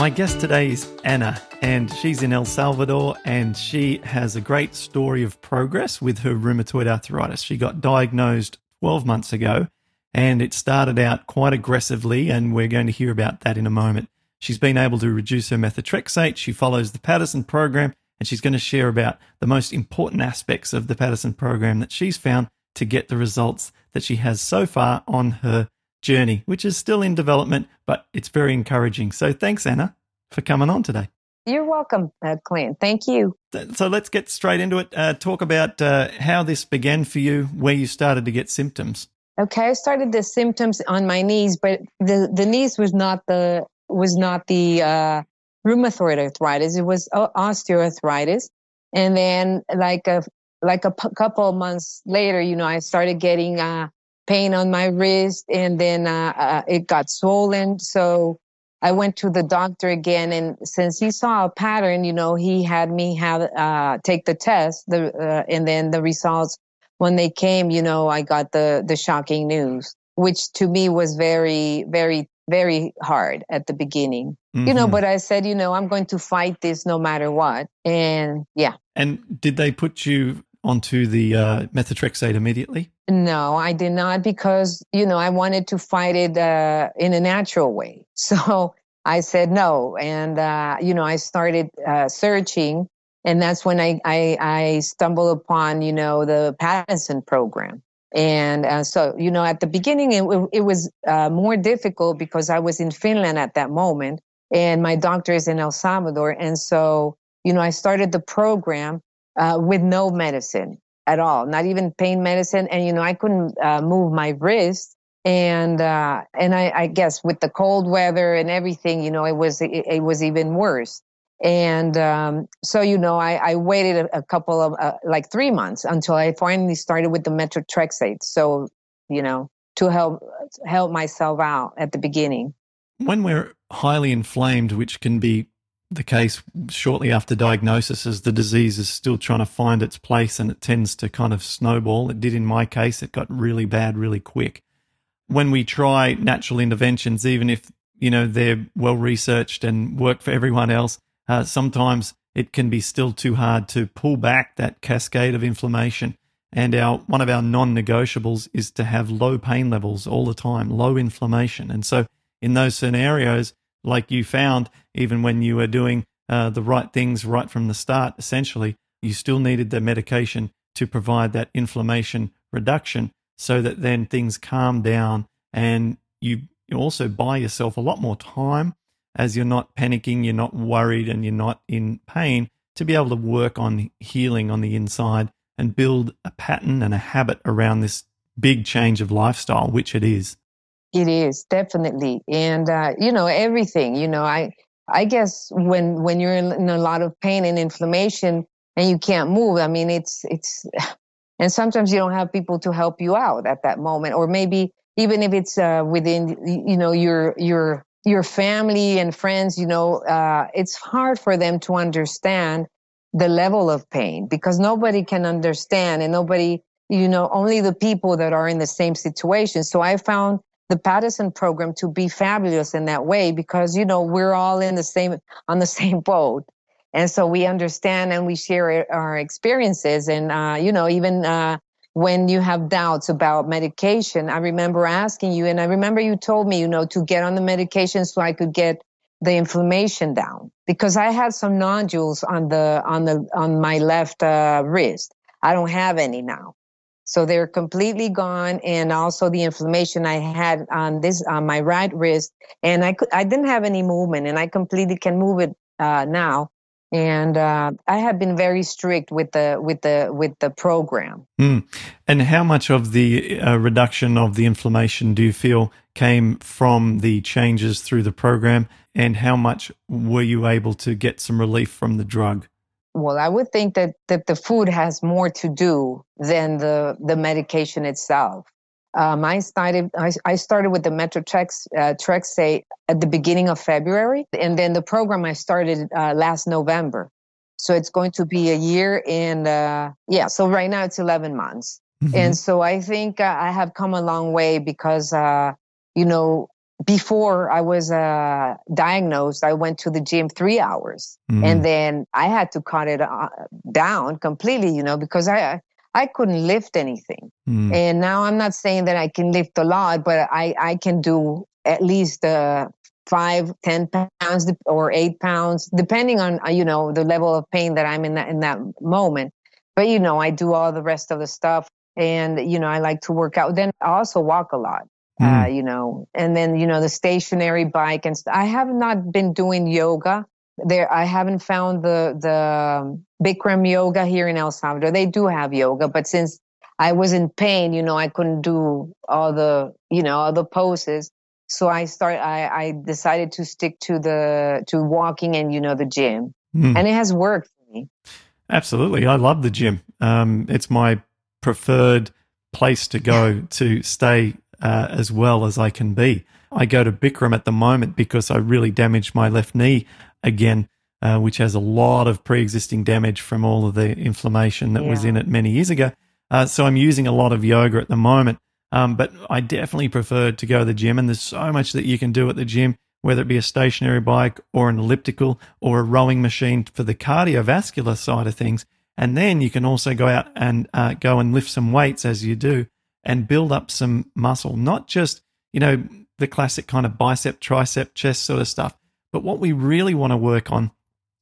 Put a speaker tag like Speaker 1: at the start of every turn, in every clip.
Speaker 1: My guest today is Ana, and she's in El Salvador, and she has a great story of progress with her rheumatoid arthritis. She got diagnosed 12 months ago, and it started out quite aggressively, and we're going to hear about that in a moment. She's been able to reduce her methotrexate. She follows the Paddison program, and she's going to share about the most important aspects of the Paddison program that she's found to get the results that she has so far on her journey, which is still in development, but it's very encouraging. So thanks, Ana, for coming on today.
Speaker 2: You're welcome, uh, Clint. Thank you.
Speaker 1: So let's get straight into it. Uh, talk about uh, how this began for you, where you started to get symptoms.
Speaker 2: Okay, I started the symptoms on my knees, but the, the knees was not the was not the uh, rheumatoid arthritis. It was osteoarthritis, and then like a like a p- couple of months later, you know, I started getting uh, pain on my wrist and then uh, uh, it got swollen. So I went to the doctor again. And since he saw a pattern, you know, he had me have, uh, take the test the, uh, and then the results when they came, you know, I got the, the shocking news, which to me was very, very, very hard at the beginning. Mm-hmm. You know, mm-hmm. but I said, you know, I'm going to fight this no matter what. And yeah.
Speaker 1: And did they put you onto the uh, methotrexate immediately?
Speaker 2: No, I did not because, you know, I wanted to fight it uh, in a natural way. So I said no. And, uh, you know, I started uh, searching. And that's when I, I, I, stumbled upon, you know, the Paddison program. And uh, so, you know, at the beginning, it, it was uh, more difficult because I was in Finland at that moment and my doctor is in El Salvador. And so, you know, I started the program uh, with no medicine at all, not even pain medicine. And, you know, I couldn't uh, move my wrist. And, uh, and I, I, guess with the cold weather and everything, you know, it was, it, it was even worse. And, um, so, you know, I, I waited a, a, couple of, uh, like three months until I finally started with the methotrexate. So, you know, to help, help myself out at the beginning.
Speaker 1: When we're highly inflamed, which can be the case shortly after diagnosis as the disease is still trying to find its place and it tends to kind of snowball. It did in my case, it got really bad really quick. When we try natural interventions, even if you know they're well researched and work for everyone else, uh, sometimes it can be still too hard to pull back that cascade of inflammation. And our one of our non-negotiables is to have low pain levels all the time, low inflammation. And so in those scenarios, like you found, even when you were doing uh, the right things right from the start, essentially, you still needed the medication to provide that inflammation reduction so that then things calm down and you, you also buy yourself a lot more time as you're not panicking, you're not worried, and you're not in pain to be able to work on healing on the inside and build a pattern and a habit around this big change of lifestyle, which it is.
Speaker 2: It is definitely, and uh, you know everything. You know, I I guess when when you're in, a lot of pain and inflammation and you can't move, I mean, it's it's, and sometimes you don't have people to help you out at that moment, or maybe even if it's uh, within you know your your your family and friends, you know, uh, it's hard for them to understand the level of pain because nobody can understand and nobody, you know, only the people that are in the same situation. So I found the Paddison program to be fabulous in that way because, you know, we're all in the same, on the same boat. And so we understand and we share our experiences. And, uh, you know, even, uh, when you have doubts about medication, I remember asking you, and I remember you told me, you know, to get on the medication so I could get the inflammation down because I had some nodules on the, on the, on my left, uh, wrist. I don't have any now. So they're completely gone. And also the inflammation I had on this, on my right wrist. And I could, I didn't have any movement and I completely can move it, uh, now. And, uh, I have been very strict with the, with the, with the program.
Speaker 1: Mm. And how much of the uh, reduction of the inflammation do you feel came from the changes through the program, and how much were you able to get some relief from the drug?
Speaker 2: Well, I would think that, that the food has more to do than the, the medication itself. Um, I started I, I, started with the Metotrex uh, Trexate at the beginning of February, and then the program I started uh, last November. So it's going to be a year and uh, yeah. So right now it's eleven months, mm-hmm. and so I think uh, I have come a long way because uh, you know before I was uh, diagnosed, I went to the gym three hours, mm-hmm. and then I had to cut it down completely. You know because I I couldn't lift anything. Mm. And now I'm not saying that I can lift a lot, but I, I can do at least uh, five, ten pounds or eight pounds, depending on, uh, you know, the level of pain that I'm in that, in that moment. But, you know, I do all the rest of the stuff and, you know, I like to work out. Then I also walk a lot. Mm. Uh, you know, and then, you know, the stationary bike and st- I have not been doing yoga there. I haven't found the the bikram yoga here in el salvador. They do have yoga but since i was in pain you know i couldn't do all the you know all the poses. So i start i i decided to stick to the to walking and you know the gym. Mm. and it has worked for me.
Speaker 1: Absolutely. I love the gym. Um it's my preferred place to go to stay uh, as well as i can be I go to Bikram at the moment because I really damaged my left knee again, uh, which has a lot of pre existing damage from all of the inflammation that yeah. was in it many years ago. Uh, so I'm using a lot of yoga at the moment. Um, but I definitely prefer to go to the gym, and there's so much that you can do at the gym, whether it be a stationary bike or an elliptical or a rowing machine for the cardiovascular side of things. And then you can also go out and uh, go and lift some weights as you do and build up some muscle, not just, you know, the classic kind of bicep, tricep, chest sort of stuff, but what we really want to work on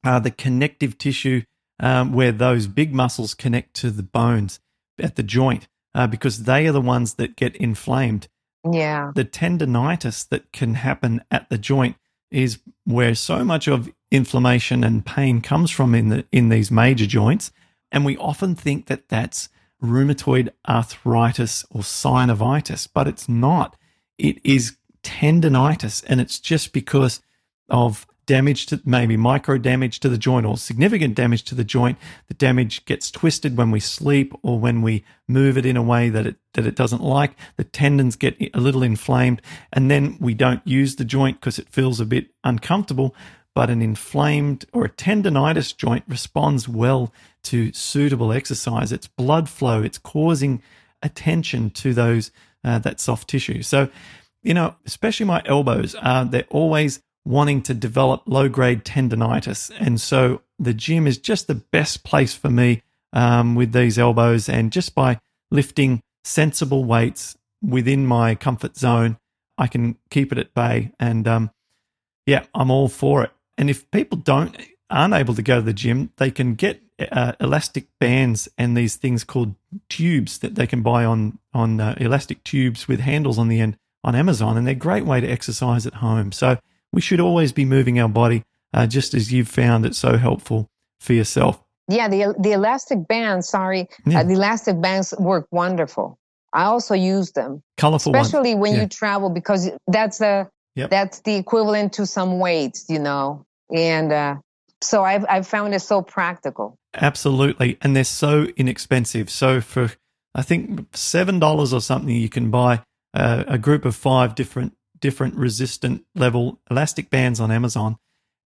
Speaker 1: are the connective tissue um, where those big muscles connect to the bones at the joint uh, because they are the ones that get inflamed.
Speaker 2: Yeah.
Speaker 1: The tendonitis that can happen at the joint is where so much of inflammation and pain comes from in the in these major joints and we often think that that's rheumatoid arthritis or synovitis but it's not it is tendonitis and it's just because of damage to maybe micro damage to the joint or significant damage to the joint. The damage gets twisted when we sleep or when we move it in a way that it that it doesn't like. The tendons get a little inflamed, and then we don't use the joint because it feels a bit uncomfortable. But an inflamed or a tendonitis joint responds well to suitable exercise. It's blood flow. It's causing attention to those uh, that soft tissue. So, you know, especially my elbows, uh, they're always wanting to develop low grade tendonitis. And so the gym is just the best place for me um, with these elbows. And just by lifting sensible weights within my comfort zone, I can keep it at bay. And um, yeah, I'm all for it. And if people don't aren't able to go to the gym, they can get uh, elastic bands and these things called tubes that they can buy on on uh, elastic tubes with handles on the end on Amazon, and they're a great way to exercise at home. So we should always be moving our body, uh, just as you've found it so helpful for yourself.
Speaker 2: Yeah, the the elastic bands. Sorry, uh, yeah. the elastic bands work wonderful. I also use them,
Speaker 1: colorful,
Speaker 2: especially when yeah. you travel, because that's a yep. that's the equivalent to some weights, you know. And uh, so I've I've found it so practical.
Speaker 1: Absolutely, and they're so inexpensive. So for I think seven dollars or something, you can buy uh, a group of five different different resistant level elastic bands on Amazon,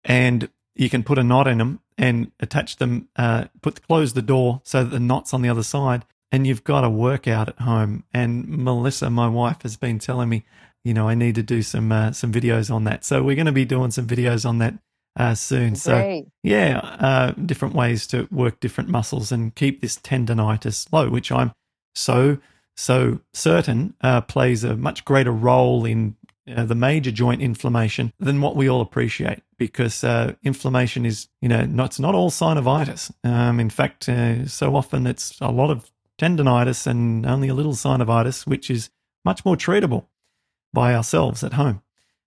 Speaker 1: and you can put a knot in them and attach them. Uh, put close the door so that the knot's on the other side, and you've got a workout at home. And Melissa, my wife, has been telling me, you know, I need to do some uh, some videos on that. So we're going to be doing some videos on that uh, soon. Great. So yeah, uh, different ways to work different muscles and keep this tendonitis low, which I'm so so certain uh, plays a much greater role in uh, the major joint inflammation than what we all appreciate because uh, inflammation is, you know, not, it's not all synovitis. Um, in fact, uh, so often it's a lot of tendonitis and only a little synovitis, which is much more treatable by ourselves at home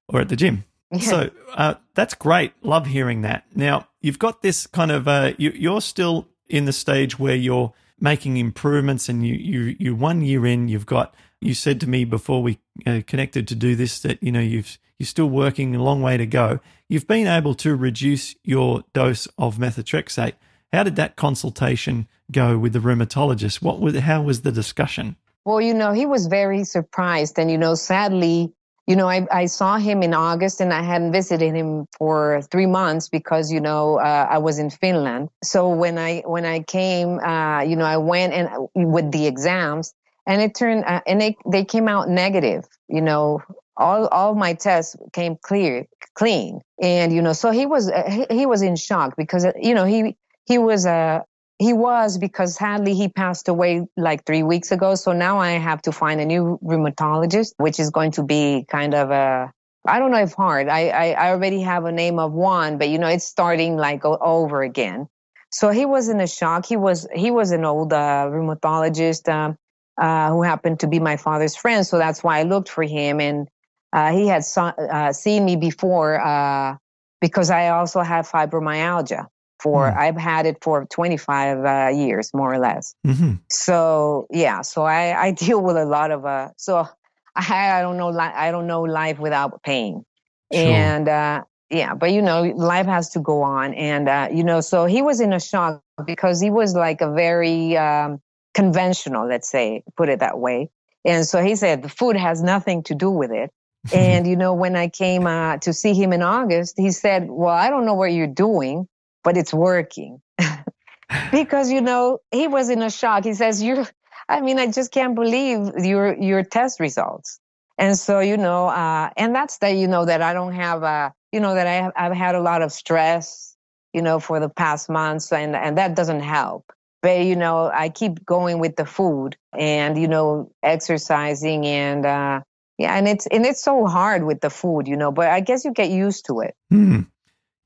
Speaker 1: or at the gym. Yeah. So uh, that's great. Love hearing that. Now, you've got this kind of, uh, you, you're still in the stage where you're making improvements and you, you, you one year in, you've got you said to me before we uh, connected to do this that you know you've you're still working a long way to go. You've been able to reduce your dose of methotrexate. How did that consultation go with the rheumatologist? What was how was the discussion?
Speaker 2: Well, you know, he was very surprised, and you know, sadly, you know, I, I saw him in August and I hadn't visited him for three months because, you know, uh, I was in Finland. So when I, when I came, uh, you know, I went and uh, with the exams and it turned, uh, and they, they came out negative, you know, all, all my tests came clear, clean. And, you know, so he was, uh, he, he was in shock because, uh, you know, he, he was a, he was because sadly he passed away like three weeks ago. So now I have to find a new rheumatologist, which is going to be kind of a, I don't know if hard. I, I, I already have a name of one, but you know, it's starting like over again. So he was in a shock. He was, he was an old uh, rheumatologist um, uh, who happened to be my father's friend. So that's why I looked for him. And uh, he had uh, seen me before uh, because I also have fibromyalgia for mm. I've had it for 25 uh, years more or less. Mm-hmm. So yeah, so I, I deal with a lot of uh so I I don't know I don't know life without pain. Sure. And uh yeah, but you know life has to go on and uh you know so he was in a shock because he was like a very um conventional, let's say, put it that way. And so he said the food has nothing to do with it. and you know when I came uh, to see him in August, he said, "Well, I don't know what you're doing." But it's working. because, you know, he was in a shock. He says, You're, I mean, I just can't believe your, your test results. And so, you know, uh, and that's that, you know, that I don't have, a, you know, that I have, I've had a lot of stress, you know, for the past months and, and that doesn't help. But, you know, I keep going with the food and, you know, exercising and, uh, yeah, and it's and it's so hard with the food, you know. But I guess you get used to it.
Speaker 1: Mm.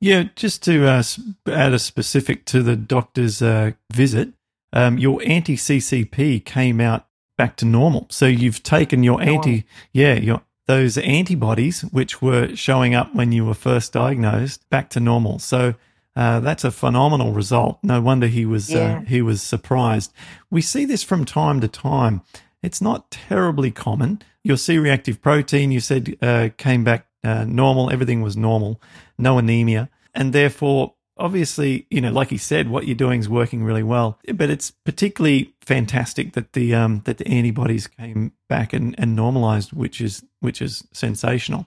Speaker 1: Yeah, just to uh, add a specific to the doctor's uh, visit, um, your anti CCP came out back to normal. So you've taken your normal. anti, yeah, your those antibodies which were showing up when you were first diagnosed back to normal. So uh, that's a phenomenal result. No wonder he was uh, yeah. he was surprised. We see this from time to time. It's not terribly common. Your C-reactive protein, you said, uh, came back uh, normal. Everything was normal, no anemia. And therefore, obviously, you know, like he said, what you're doing is working really well. But it's particularly fantastic that the um, that the antibodies came back and, and normalized, which is which is sensational.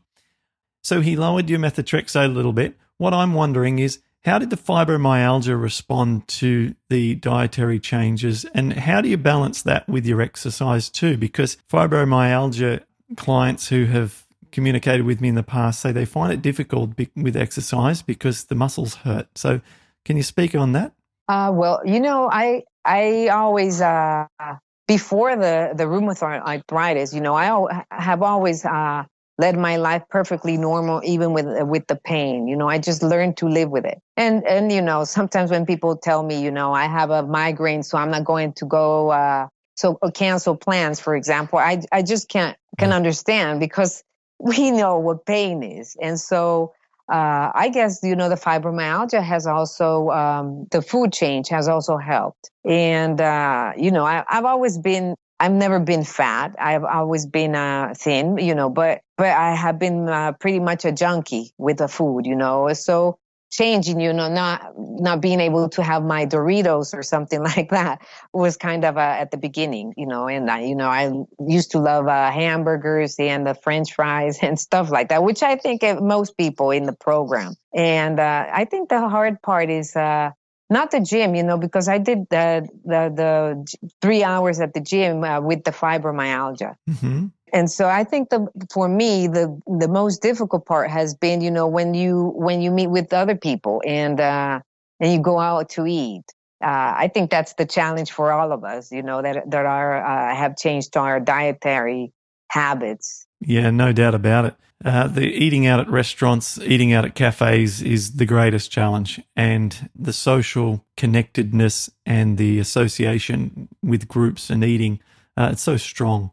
Speaker 1: So he lowered your methotrexate a little bit. What I'm wondering is how did the fibromyalgia respond to the dietary changes and how do you balance that with your exercise too? Because fibromyalgia clients who have communicated with me in the past say they find it difficult with exercise because the muscles hurt. So, can you speak on that?
Speaker 2: Uh, well, you know, I I always uh, before the the rheumatoid arthritis, you know, I have always uh, led my life perfectly normal, even with with the pain. You know, I just learned to live with it. And and you know, sometimes when people tell me, you know, I have a migraine, so I'm not going to go. Uh, so cancel plans, for example, I I just can't can mm. understand because we know what pain is. And so uh, I guess, you know, the fibromyalgia has also, um, the food change has also helped. And, uh, you know, I, I've always been, I've never been fat. I've always been uh, thin, you know, but, but I have been uh, pretty much a junkie with the food, you know. So changing, you know, not not being able to have my Doritos or something like that was kind of at the beginning, you know. And I, you know, I used to love uh, hamburgers and the French fries and stuff like that, which I think most people in the program. And uh, I think the hard part is uh, not the gym, you know, because I did the the, the three hours at the gym uh, with the fibromyalgia. Mm-hmm and so I think the for me the the most difficult part has been you know when you when you meet with other people and uh, and you go out to eat. Uh, I think that's the challenge for all of us. You know that that are uh, have changed our dietary habits.
Speaker 1: Yeah, no doubt about it. Uh, the eating out at restaurants, eating out at cafes is the greatest challenge, and the social connectedness and the association with groups and eating, uh, it's so strong.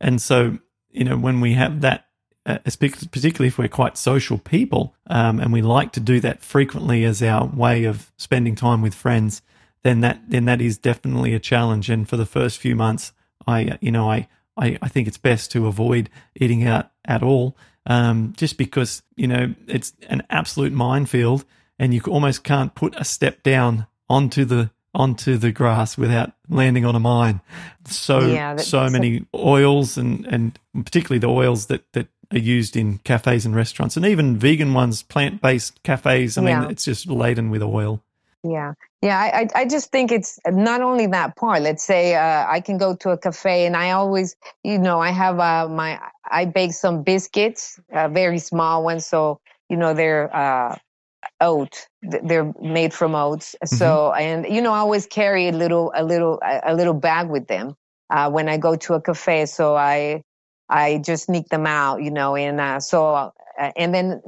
Speaker 1: And so, you know, when we have that, uh, particularly if we're quite social people um, and we like to do that frequently as our way of spending time with friends, then that then that is definitely a challenge. And for the first few months, I uh, you know I I, I think it's best to avoid eating out at all, um, just because you know it's an absolute minefield, and you almost can't put a step down onto the onto the grass without landing on a mine. So yeah, so many oils and and particularly the oils that that are used in cafes and restaurants and even vegan ones, plant based cafes. I yeah. mean, it's just laden with oil.
Speaker 2: Yeah. Yeah. I, I just think it's not only that part. Let's say uh, I can go to a cafe and I always, you know, I have uh, my, I bake some biscuits, uh, very small ones. So, you know, they're uh, oat. They're made from oats. Mm-hmm. So, and, you know, I always carry a little, a little, a little bag with them uh, when I go to a cafe. So I, I just sneak them out, you know, and uh, so, uh, and then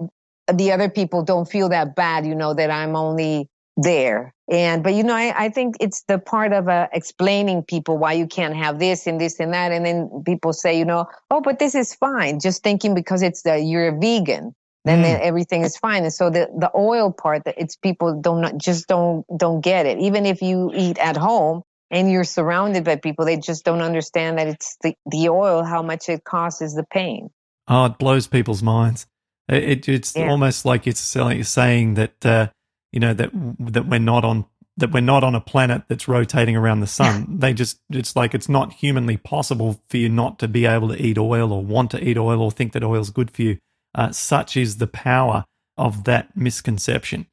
Speaker 2: the other people don't feel that bad, you know, that I'm only there. And, but you know, I, I think it's the part of uh, explaining people why you can't have this and this and that. And then people say, you know, oh, but this is fine. Just thinking because it's the, you're a vegan, then mm. everything is fine. And so the, the oil part that it's people don't, just don't, don't get it. Even if you eat at home, and you're surrounded by people they just don't understand that it's the, the oil how much it causes the pain
Speaker 1: oh it blows people's minds it, it it's yeah. almost like it's saying that uh, you know that that we're not on that we're not on a planet that's rotating around the sun they just it's like it's not humanly possible for you not to be able to eat oil or want to eat oil or think that oil's good for you uh, such is the power of that misconception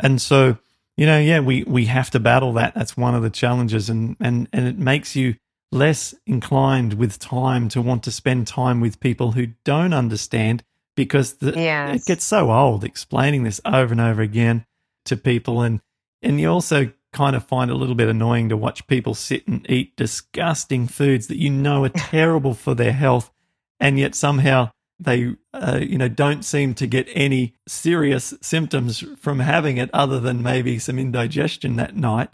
Speaker 1: and so you know, yeah, we, we have to battle that. That's one of the challenges. And, and, and it makes you less inclined with time to want to spend time with people who don't understand because the, yes. it gets so old explaining this over and over again to people. And, and you also kind of find it a little bit annoying to watch people sit and eat disgusting foods that you know are terrible for their health. And yet somehow they uh, you know don't seem to get any serious symptoms from having it other than maybe some indigestion that night.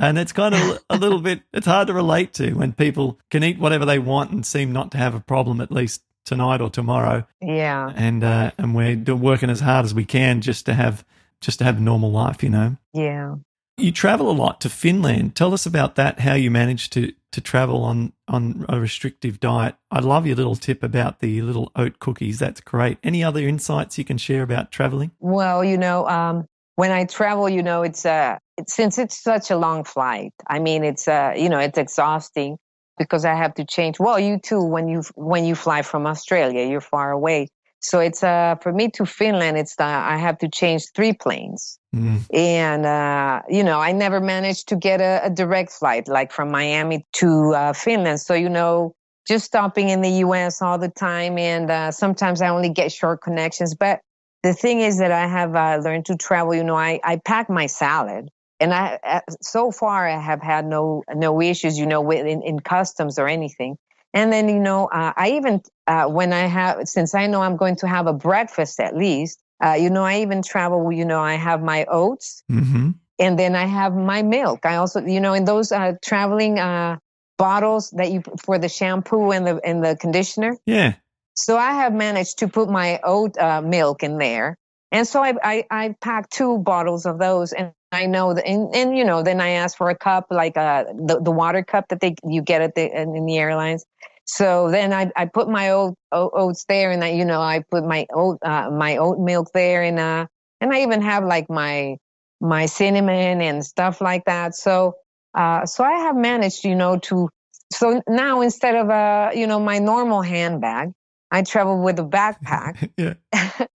Speaker 1: And it's kind of a little bit it's hard to relate to when people can eat whatever they want and seem not to have a problem at least tonight or tomorrow.
Speaker 2: Yeah.
Speaker 1: And uh, and we're working as hard as we can just to have just to have a normal life you know?
Speaker 2: Yeah
Speaker 1: you travel a lot to Finland. Tell us about that. How you managed to to travel on on a restrictive diet. I love your little tip about the little oat cookies. That's great. Any other insights you can share about traveling?
Speaker 2: Well, you know, um, when I travel, you know, it's uh, it, since it's such a long flight. I mean, it's uh, you know, it's exhausting because I have to change. Well, you too when you when you fly from Australia, you're far away. So it's uh for me to Finland, it's the, I have to change three planes, mm. and uh, you know I never managed to get a, a direct flight like from Miami to uh, Finland. So you know just stopping in the U.S. all the time, and uh, sometimes I only get short connections. But the thing is that I have uh, learned to travel. You know, I I pack my salad, and I uh, so far I have had no no issues. You know, with in, in customs or anything. And then, you know, uh, I even, uh, when I have, since I know I'm going to have a breakfast at least, uh, you know, I even travel, you know, I have my oats mm-hmm. and then I have my milk. I also, you know, in those uh, traveling uh, bottles that you, for the shampoo and the, and the conditioner.
Speaker 1: Yeah.
Speaker 2: So I have managed to put my oat uh, milk in there. And so I, I, I packed two bottles of those and I know that, and, and you know, then I asked for a cup, like uh, the, the water cup that they, you get at the, in the airlines. So then I, I put my oat, oats there and I, you know, I put my oat, uh, my oat milk there and, uh, and I even have like my, my cinnamon and stuff like that. So, uh, so I have managed, you know, to, so now instead of, uh, you know, my normal handbag, I travel with a backpack.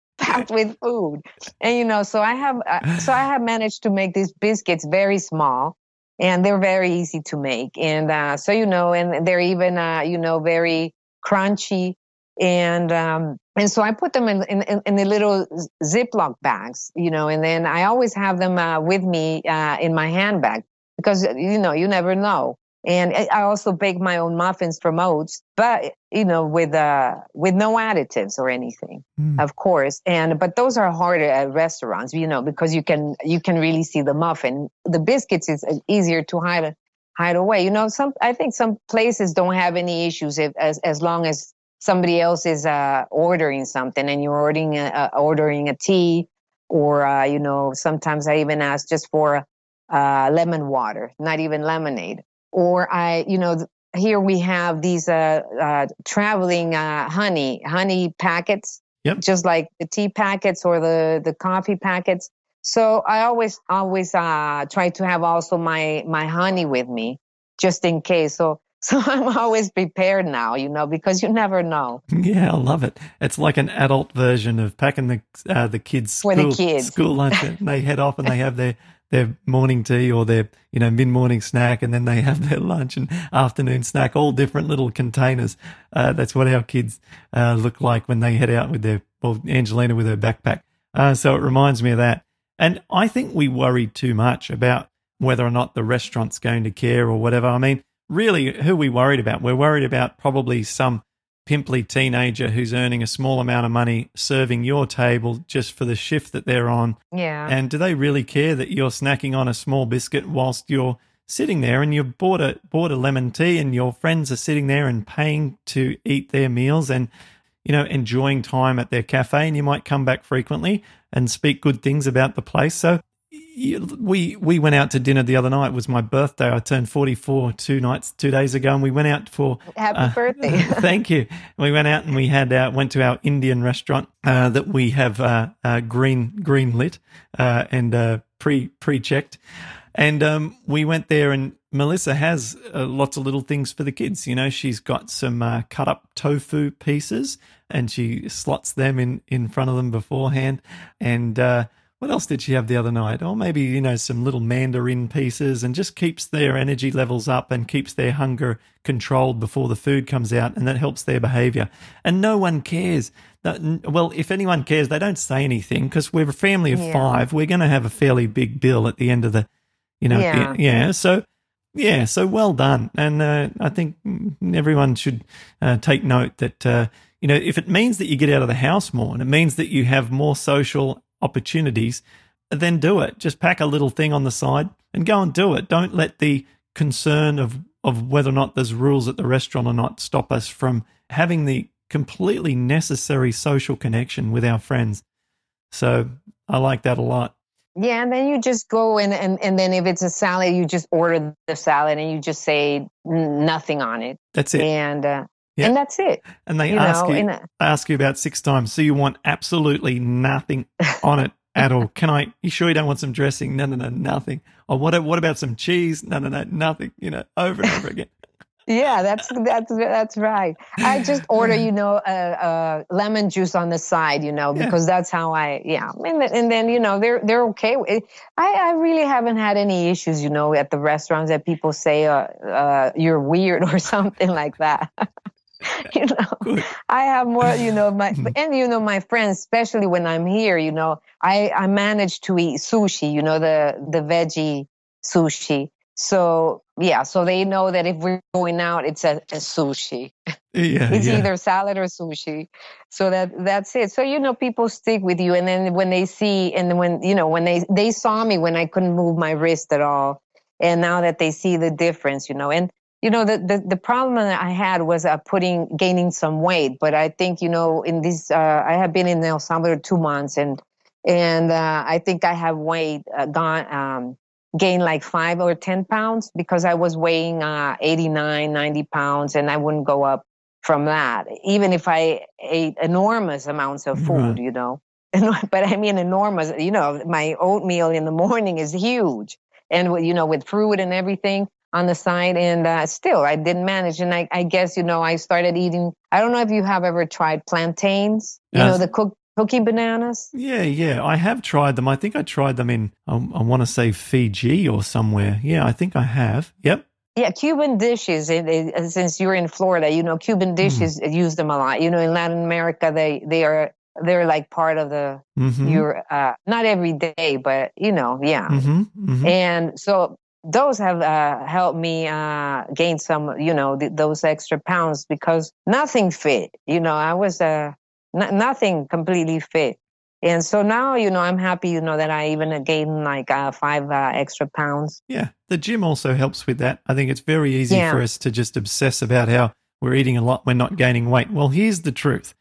Speaker 2: with food and you know so i have uh, so i have managed to make these biscuits very small and they're very easy to make. And uh, so you know, and they're even uh, you know very crunchy. And um, and so I put them in, in in the little Ziploc bags, you know, and then I always have them uh, with me uh, in my handbag because you know you never know. And I also bake my own muffins from oats, but you know, with uh, with no additives or anything, mm. of course. And but those are harder at restaurants, you know, because you can you can really see the muffin. The biscuits is uh, easier to hide hide away. You know, some I think some places don't have any issues if as as long as somebody else is uh, ordering something and you're ordering a, uh, ordering a tea, or uh, you know, sometimes I even ask just for uh, lemon water, not even lemonade or I, you know, here we have these uh, uh, traveling uh, honey honey packets,
Speaker 1: Yep.
Speaker 2: just like the tea packets or the the coffee packets. So I always always uh, try to have also my my honey with me, just in case. So so I'm always prepared now, you know, because you never know.
Speaker 1: Yeah, I love it. It's like an adult version of packing the uh, the kids
Speaker 2: For the
Speaker 1: school,
Speaker 2: kids.
Speaker 1: school lunch. and they head off and they have their their morning tea or their you know mid morning snack, and then they have their lunch and afternoon snack, all different little containers. Uh, that's what our kids uh, look like when they head out with their well, Angelina with her backpack. Uh, so it reminds me of that. And I think we worry too much about whether or not the restaurant's going to care or whatever. I mean, really, who are we worried about? We're worried about probably some pimply teenager who's earning a small amount of money serving your table just for the shift that they're on.
Speaker 2: Yeah.
Speaker 1: And do they really care that you're snacking on a small biscuit whilst you're sitting there and you've bought a bought a lemon tea and your friends are sitting there and paying to eat their meals and you know enjoying time at their cafe and you might come back frequently and speak good things about the place. So we we went out to dinner the other night. It was my birthday. I turned 44 two nights two days ago and we went out for
Speaker 2: Happy
Speaker 1: uh,
Speaker 2: birthday.
Speaker 1: Thank you. We went out and we had uh, went to our Indian restaurant uh, that we have uh, uh, green green lit uh, and uh, pre pre checked, and um, we went there and Melissa has uh, lots of little things for the kids. You know, she's got some uh, cut up tofu pieces and she slots them in in front of them beforehand and. Uh, what else did she have the other night? Or maybe, you know, some little mandarin pieces and just keeps their energy levels up and keeps their hunger controlled before the food comes out. And that helps their behavior. And no one cares. Well, if anyone cares, they don't say anything because we're a family of
Speaker 2: Yeah.
Speaker 1: five. We're going to have a fairly big bill at the end of the, you know,
Speaker 2: Yeah.
Speaker 1: yeah. So, yeah, so well done. And uh, I think mm, everyone should uh, take note that, uh, you know, if it means that you get out of the house more and it means that you have more social opportunities, then do it. Just pack a little thing on the side and go and do it. Don't let the concern of, of whether or not there's rules at the restaurant or not stop us from having the completely necessary social connection with our friends. So I like that a lot.
Speaker 2: Yeah, and then you just go and, and and then if it's a salad, you just order the salad and you just say nothing on it,
Speaker 1: That's it.
Speaker 2: and uh,
Speaker 1: Yeah.
Speaker 2: and that's it.
Speaker 1: And they
Speaker 2: You
Speaker 1: ask
Speaker 2: know,
Speaker 1: you,
Speaker 2: uh,
Speaker 1: ask you about six times. So you want absolutely nothing on it at all. Can I? You sure you don't want some dressing? No, no, no, nothing. Or what? What about some cheese? No, no, no, nothing. You know, over and over again.
Speaker 2: yeah, that's that's that's right. I just order, you know, uh, uh, lemon juice on the side, you know,
Speaker 1: Yeah.
Speaker 2: because that's how I, yeah, and, then- and then you know they're they're okay. I I really haven't had any issues, you know, at the restaurants that people say uh, uh, you're weird or something like that. you know,
Speaker 1: Good.
Speaker 2: I have more, you know, my hmm. and you know my friends, especially when I'm here, you know, I I manage to eat sushi, you know, the the veggie sushi. So yeah, so they know that if we're going out, it's a, a sushi.
Speaker 1: Yeah,
Speaker 2: It's
Speaker 1: yeah.
Speaker 2: either salad or sushi. So that that's it. So you know, people stick with you, and then when they see, and when you know, when they they saw me when I couldn't move my wrist at all, and now that they see the difference, you know, and you know, the the, the problem that I had was uh, putting gaining some weight, but I think you know, in this, uh, I have been in El Salvador two months, and and uh, I think I have weight uh, gone. Um, gained like five or 10 pounds because I was weighing uh, 89, 90 pounds and I wouldn't go up from that, even if I ate enormous amounts of food,
Speaker 1: Right.
Speaker 2: you know. But I mean, enormous, you know, my oatmeal in the morning is huge. And, you know, with fruit and everything on the side. And uh, still, I didn't manage. And I, I guess, you know, I started eating, I don't know if you have ever tried plantains, you know, the cook, cookie bananas.
Speaker 1: Yeah, yeah. I have tried them. I think I tried them in, I, I want to say Fiji or somewhere. Yeah, I think I have. Yep.
Speaker 2: Yeah, Cuban dishes. It, it, since you're in Florida, you know Cuban dishes use them a lot. You know, in Latin America, they they are they're like part of the
Speaker 1: Mm-hmm.
Speaker 2: your uh, not every day, but you know, yeah.
Speaker 1: mm-hmm. hmm
Speaker 2: And so those have uh, helped me uh, gain some, you know, th- those extra pounds because nothing fit. You know, I was uh, n- nothing completely fit. And so now, you know, I'm happy, you know, that I even gained like uh, five uh, extra pounds.
Speaker 1: Yeah, the gym also helps with that. I think it's very easy
Speaker 2: Yeah.
Speaker 1: for us to just obsess about how we're eating a lot, we're not gaining weight. Well, here's the truth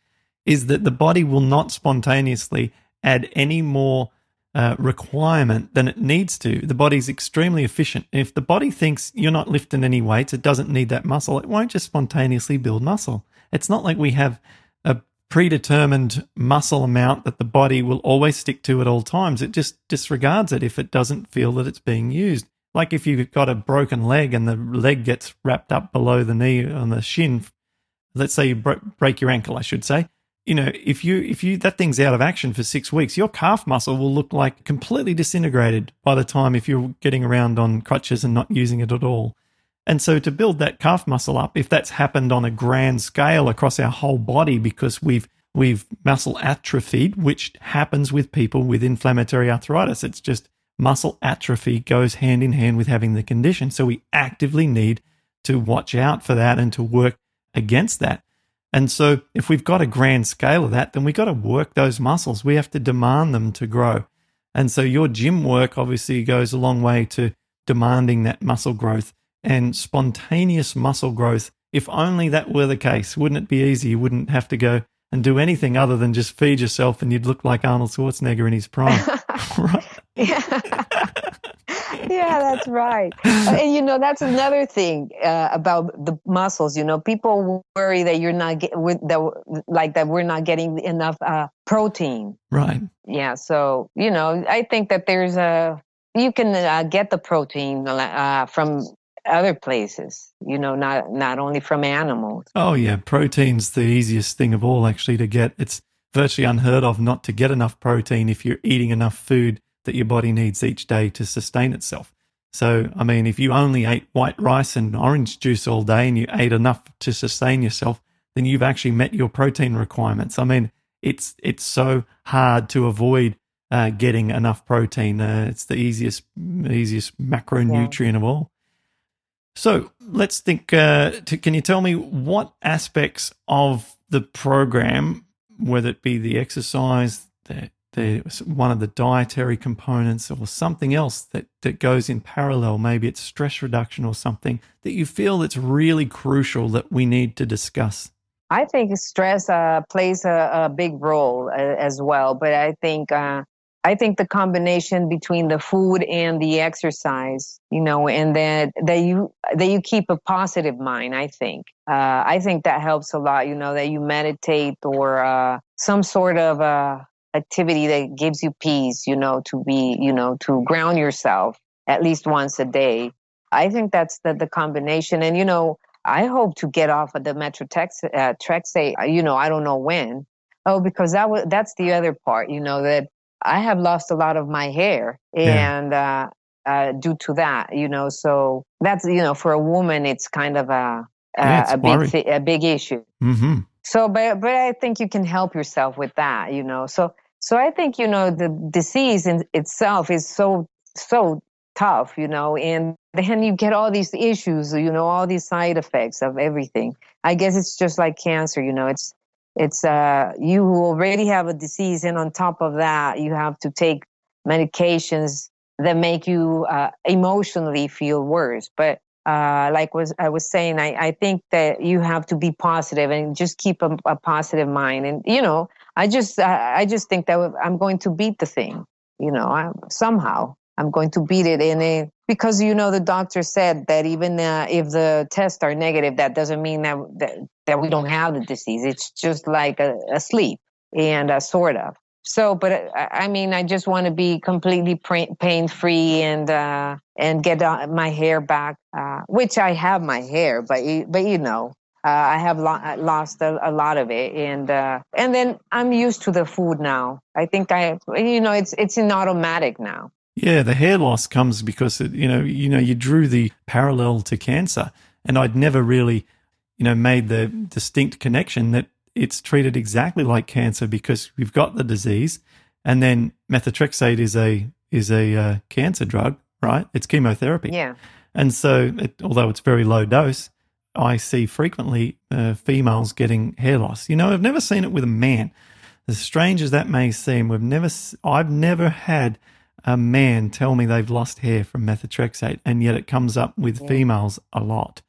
Speaker 1: is that the body will not spontaneously add any more uh, requirement than it needs to. The body's extremely efficient. If the body thinks you're not lifting any weights, it doesn't need that muscle, it won't just spontaneously build muscle. It's not like we have a predetermined muscle amount that the body will always stick to at all times. It just disregards it if it doesn't feel that it's being used. Like if you've got a broken leg and the leg gets wrapped up below the knee on the shin, let's say you break your ankle, I should say. You know, if you if you that thing's out of action for six weeks, your calf muscle will look like completely disintegrated by the time if you're getting around on crutches and not using it at all. And so to build that calf muscle up, if that's happened on a grand scale across our whole body because we've we've muscle atrophied, which happens with people with inflammatory arthritis. It's just muscle atrophy goes hand in hand with having the condition. So we actively need to watch out for that and to work against that. And so if we've got a grand scale of that, then we've got to work those muscles. We have to demand them to grow. And so your gym work obviously goes a long way to demanding that muscle growth and spontaneous muscle growth. If only that were the case, wouldn't it be easy? You wouldn't have to go and do anything other than just feed yourself and you'd look like Arnold Schwarzenegger in his prime. right?
Speaker 2: Yeah. Yeah, that's right. And you know, that's another thing uh, about the muscles. You know, people worry that you're not get, that like that we're not getting enough uh, protein.
Speaker 1: Right.
Speaker 2: Yeah. So you know, I think that there's a you can uh, get the protein uh, from other places you know not not only from animals
Speaker 1: oh yeah protein's the easiest thing of all actually to get it's virtually unheard of not to get enough protein if you're eating enough food that your body needs each day to sustain itself so i mean if you only ate white rice and orange juice all day and you ate enough to sustain yourself then you've actually met your protein requirements i mean it's it's so hard to avoid uh, getting enough protein. Uh, it's the easiest easiest macronutrient yeah. of all. So let's think. Uh, to, can you tell me what aspects of the program, whether it be the exercise, the, the one of the dietary components, or something else that that goes in parallel? Maybe it's stress reduction or something that you feel that's really crucial that we need to discuss.
Speaker 2: I think stress uh, plays a, a, big role uh, as well, but I think uh, I think the combination between the food and the exercise, you know, and that that you that you keep a positive mind. I think uh, I think that helps a lot. You know, that you meditate or uh, some sort of uh, activity that gives you peace. You know, to be you know to ground yourself at least once a day. I think that's the the combination. And you know, I hope to get off of the Methotrexate. Uh, Trexate, you know, I don't know when. Oh, because that was that's the other part. You know that I have lost a lot of my hair and yeah. uh, uh, due to that, you know, so that's, you know, for a woman, it's kind of a, a, yeah, a big, th- a big issue.
Speaker 1: Mm-hmm.
Speaker 2: So, but, but I think you can help yourself with that, you know, so, so I think, you know, the disease in itself is so, so tough, you know, and then you get all these issues, you know, all these side effects of everything. I guess it's just like cancer, you know, it's, it's uh, you already have a disease, and on top of that, you have to take medications that make you uh, emotionally feel worse. But uh, like was I was saying, I, I think that you have to be positive and just keep a, a positive mind. And you know, I just I, I just think that I'm going to beat the thing. You know, I, somehow I'm going to beat it in a because you know the doctor said that even uh, if the tests are negative, that doesn't mean that, that that we don't have the disease. It's just like a, a sleep and a sort of. So, but uh, I mean, I just want to be completely pain free and uh, and get uh, my hair back, uh, which I have my hair, but but you know, uh, I have lo- lost a, a, lot of it, and uh, and then I'm used to the food now. I think I, you know, it's it's in automatic now.
Speaker 1: Yeah, the hair loss comes because it, you know you know you drew the parallel to cancer, and I'd never really you know made the distinct connection that it's treated exactly like cancer because we've got the disease, and then methotrexate is a is a uh, cancer drug, right? It's chemotherapy.
Speaker 2: Yeah.
Speaker 1: And so, it, although it's very low dose, I see frequently uh, females getting hair loss. You know, I've never seen it with a man. As strange as that may seem, we've never, I've never had a man tell me they've lost hair from methotrexate, and yet it comes up with yeah. females a lot.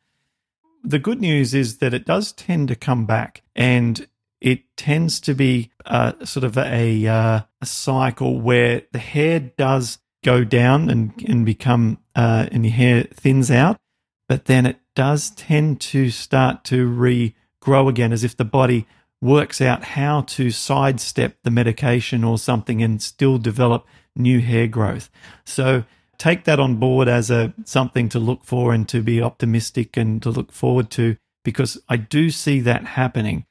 Speaker 1: The good news is that it does tend to come back, and it tends to be uh, sort of a, uh, a cycle where the hair does go down and, and become, uh, and your hair thins out, but then it does tend to start to regrow again as if the body works out how to sidestep the medication or something and still develop new hair growth. So take that on board as a something to look for and to be optimistic and to look forward to because I do see that happening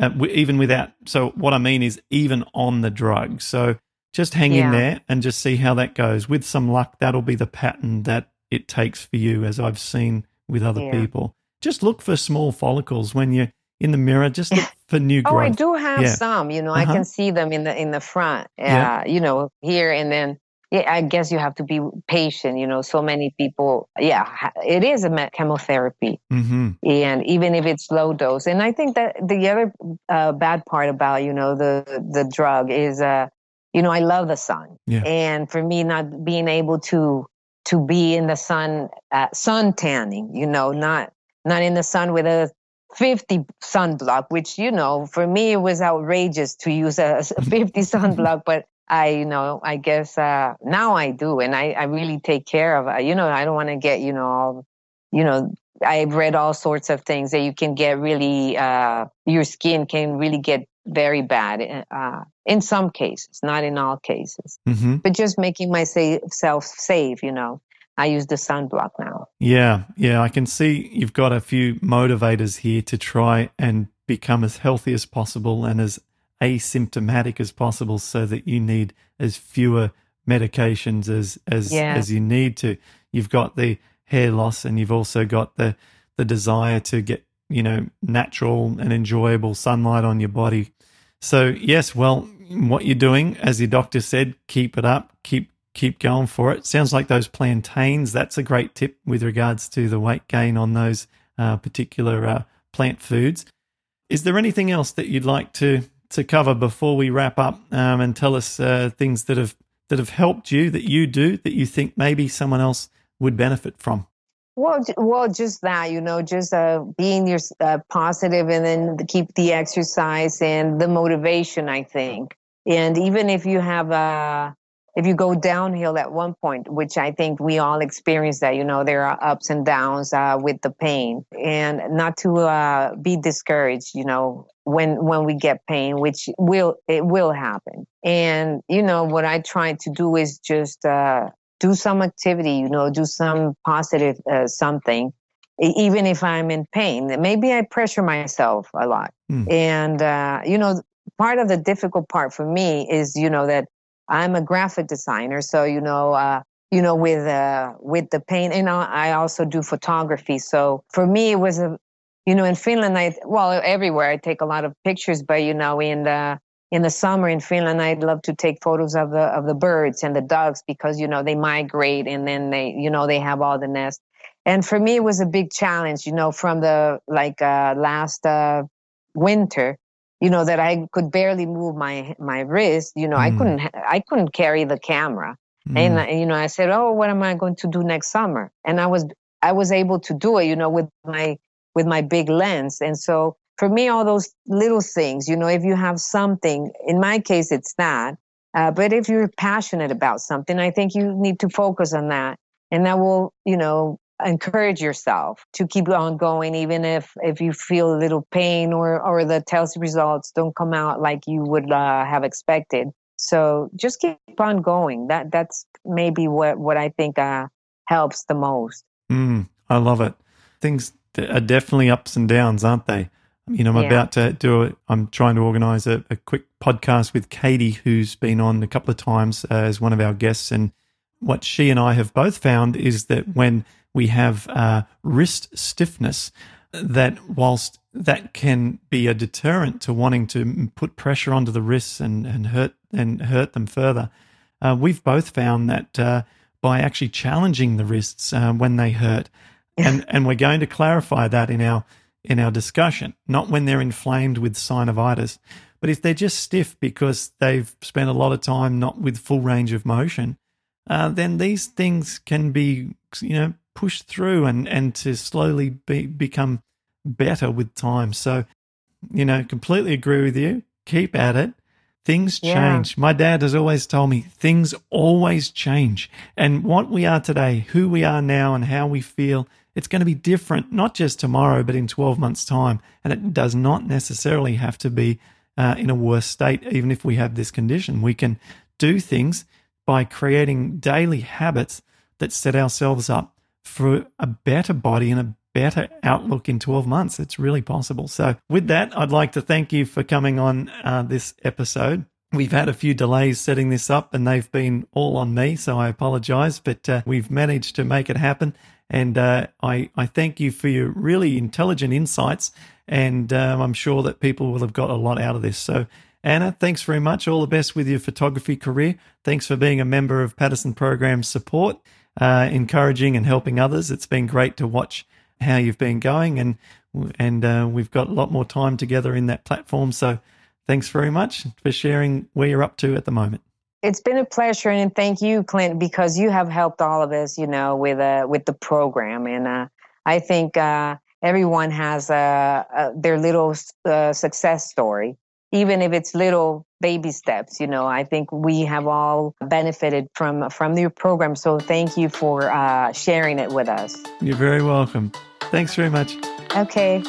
Speaker 1: uh, even without. So what I mean is even on the drug. So just hang yeah. in there and just see how that goes. With some luck, that'll be the pattern that it takes for you, as I've seen with other yeah. people. Just look for small follicles when you're in the mirror. Just look for new growth.
Speaker 2: Oh, I do have yeah. some. You know, uh-huh. I can see them in the in the front. Uh, yeah. You know, here and then yeah, I guess you have to be patient. You know, so many people, yeah, it is a chemotherapy, mm-hmm. and even if it's low dose, and I think that the other uh, bad part about you know the the drug is, uh, you know, I love the sun, yeah. and for me, not being able to to be in the sun, uh, sun tanning, you know, not not in the sun with a 50 sunblock, which, you know, for me, it was outrageous to use a 50 sunblock, but I, you know, I guess uh, now I do, and I, I really take care of. Uh, you know, I don't want to get, you know, all, you know, I've read all sorts of things that you can get really, uh, your skin can really get very bad uh, in some cases, not in all cases. Mm-hmm. But just making myself safe, you know. I use the sunblock now.
Speaker 1: Yeah, yeah, I can see you've got a few motivators here to try and become as healthy as possible and as asymptomatic as possible so that you need as fewer medications as as yeah. as you need to. You've got the hair loss and you've also got the the desire to get you know natural and enjoyable sunlight on your body. So yes well what you're doing as your doctor said keep it up keep keep going for it. Sounds like those plantains that's a great tip with regards to the weight gain on those uh, particular uh, plant foods. Is there anything else that you'd like to to cover before we wrap up um, and tell us uh, things that have that have helped you that you do that you think maybe someone else would benefit from?
Speaker 2: Well, well, just that you know, just uh, being your uh, positive, and then keep the exercise and the motivation. I think, and even if you have a uh, if you go downhill at one point, which I think we all experience that, you know, there are ups and downs uh, with the pain and not to uh, be discouraged, you know, when, when we get pain, which will, it will happen. And, you know, what I try to do is just, uh, do some activity, you know, do some positive, uh, something, even if I'm in pain. Maybe I pressure myself a lot. Mm. And, uh, you know, part of the difficult part for me is, you know, that I'm a graphic designer, so you know, uh, you know, with uh, with the paint, and I also do photography. So for me, it was a, you know, in Finland, I well, everywhere I take a lot of pictures, but you know, in the in the summer in Finland, I'd love to take photos of the of the birds and the ducks because you know they migrate and then they you know they have all the nests. And for me, it was a big challenge, you know, from the like uh, last uh, winter you know that I could barely move my my wrist. You know, mm. I couldn't I couldn't carry the camera, mm. and you know I said, oh, what am I going to do next summer? And I was I was able to do it, you know, with my with my big lens, and so for me, all those little things, you know, if you have something, in my case, it's that. Uh, but if you're passionate about something, I think you need to focus on that, and that will, you know, encourage yourself to keep on going even if if you feel a little pain or or the test results don't come out like you would uh, have expected. So just keep on going. That that's maybe what what i think uh, helps the most.
Speaker 1: Mm, i love it. Things are definitely ups and downs aren't they you know i'm yeah. about to do it i'm trying to organize a, a, quick podcast with katie who's been on a couple of times uh, as one of our guests and what she and i have both found is that when we have uh, wrist stiffness that whilst that can be a deterrent to wanting to put pressure onto the wrists and, and hurt and hurt them further, uh, we've both found that uh, by actually challenging the wrists uh, when they hurt, and and we're going to clarify that in our in our discussion, not when they're inflamed with synovitis, but if they're just stiff because they've spent a lot of time not with full range of motion, uh, then these things can be you know push through and, and to slowly be, become better with time. So You know, completely agree with you. Keep at it. Things
Speaker 2: Yeah.
Speaker 1: change. My dad has always told me things always change. And what we are today, who we are now, and how we feel, it's going to be different, not just tomorrow, but in 12 months' time. And it does not necessarily have to be uh, in a worse state, even if we have this condition. We can do things by creating daily habits that set ourselves up for a better body and a better outlook in 12 months. It's really possible. So, with that, I'd like to thank you for coming on uh, this episode. We've had a few delays setting this up and they've been all on me, so I apologize, but uh, we've managed to make it happen. And uh, I, I thank you for your really intelligent insights. And um, I'm sure that people will have got a lot out of this. So, Ana, thanks very much. All the best with your photography career. Thanks for being a member of Paddison Program Support, uh, encouraging and helping others. It's been great to watch how you've been going, and and uh, we've got a lot more time together in that platform. So, thanks very much for sharing where you're up to at the moment.
Speaker 2: It's been a pleasure, and thank you, Clint, because you have helped all of us, you know, with uh, with the program, and uh, I think uh, everyone has uh, uh, their little uh, success story, even if it's little baby steps. You know, I think we have all benefited from from your program. So thank you for uh, sharing it with us.
Speaker 1: You're very welcome. Thanks very much.
Speaker 2: Okay.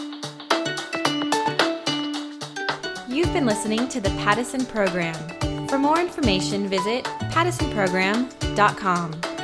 Speaker 3: Been listening to the Paddison Program. For more information, visit paddisonprogram.com.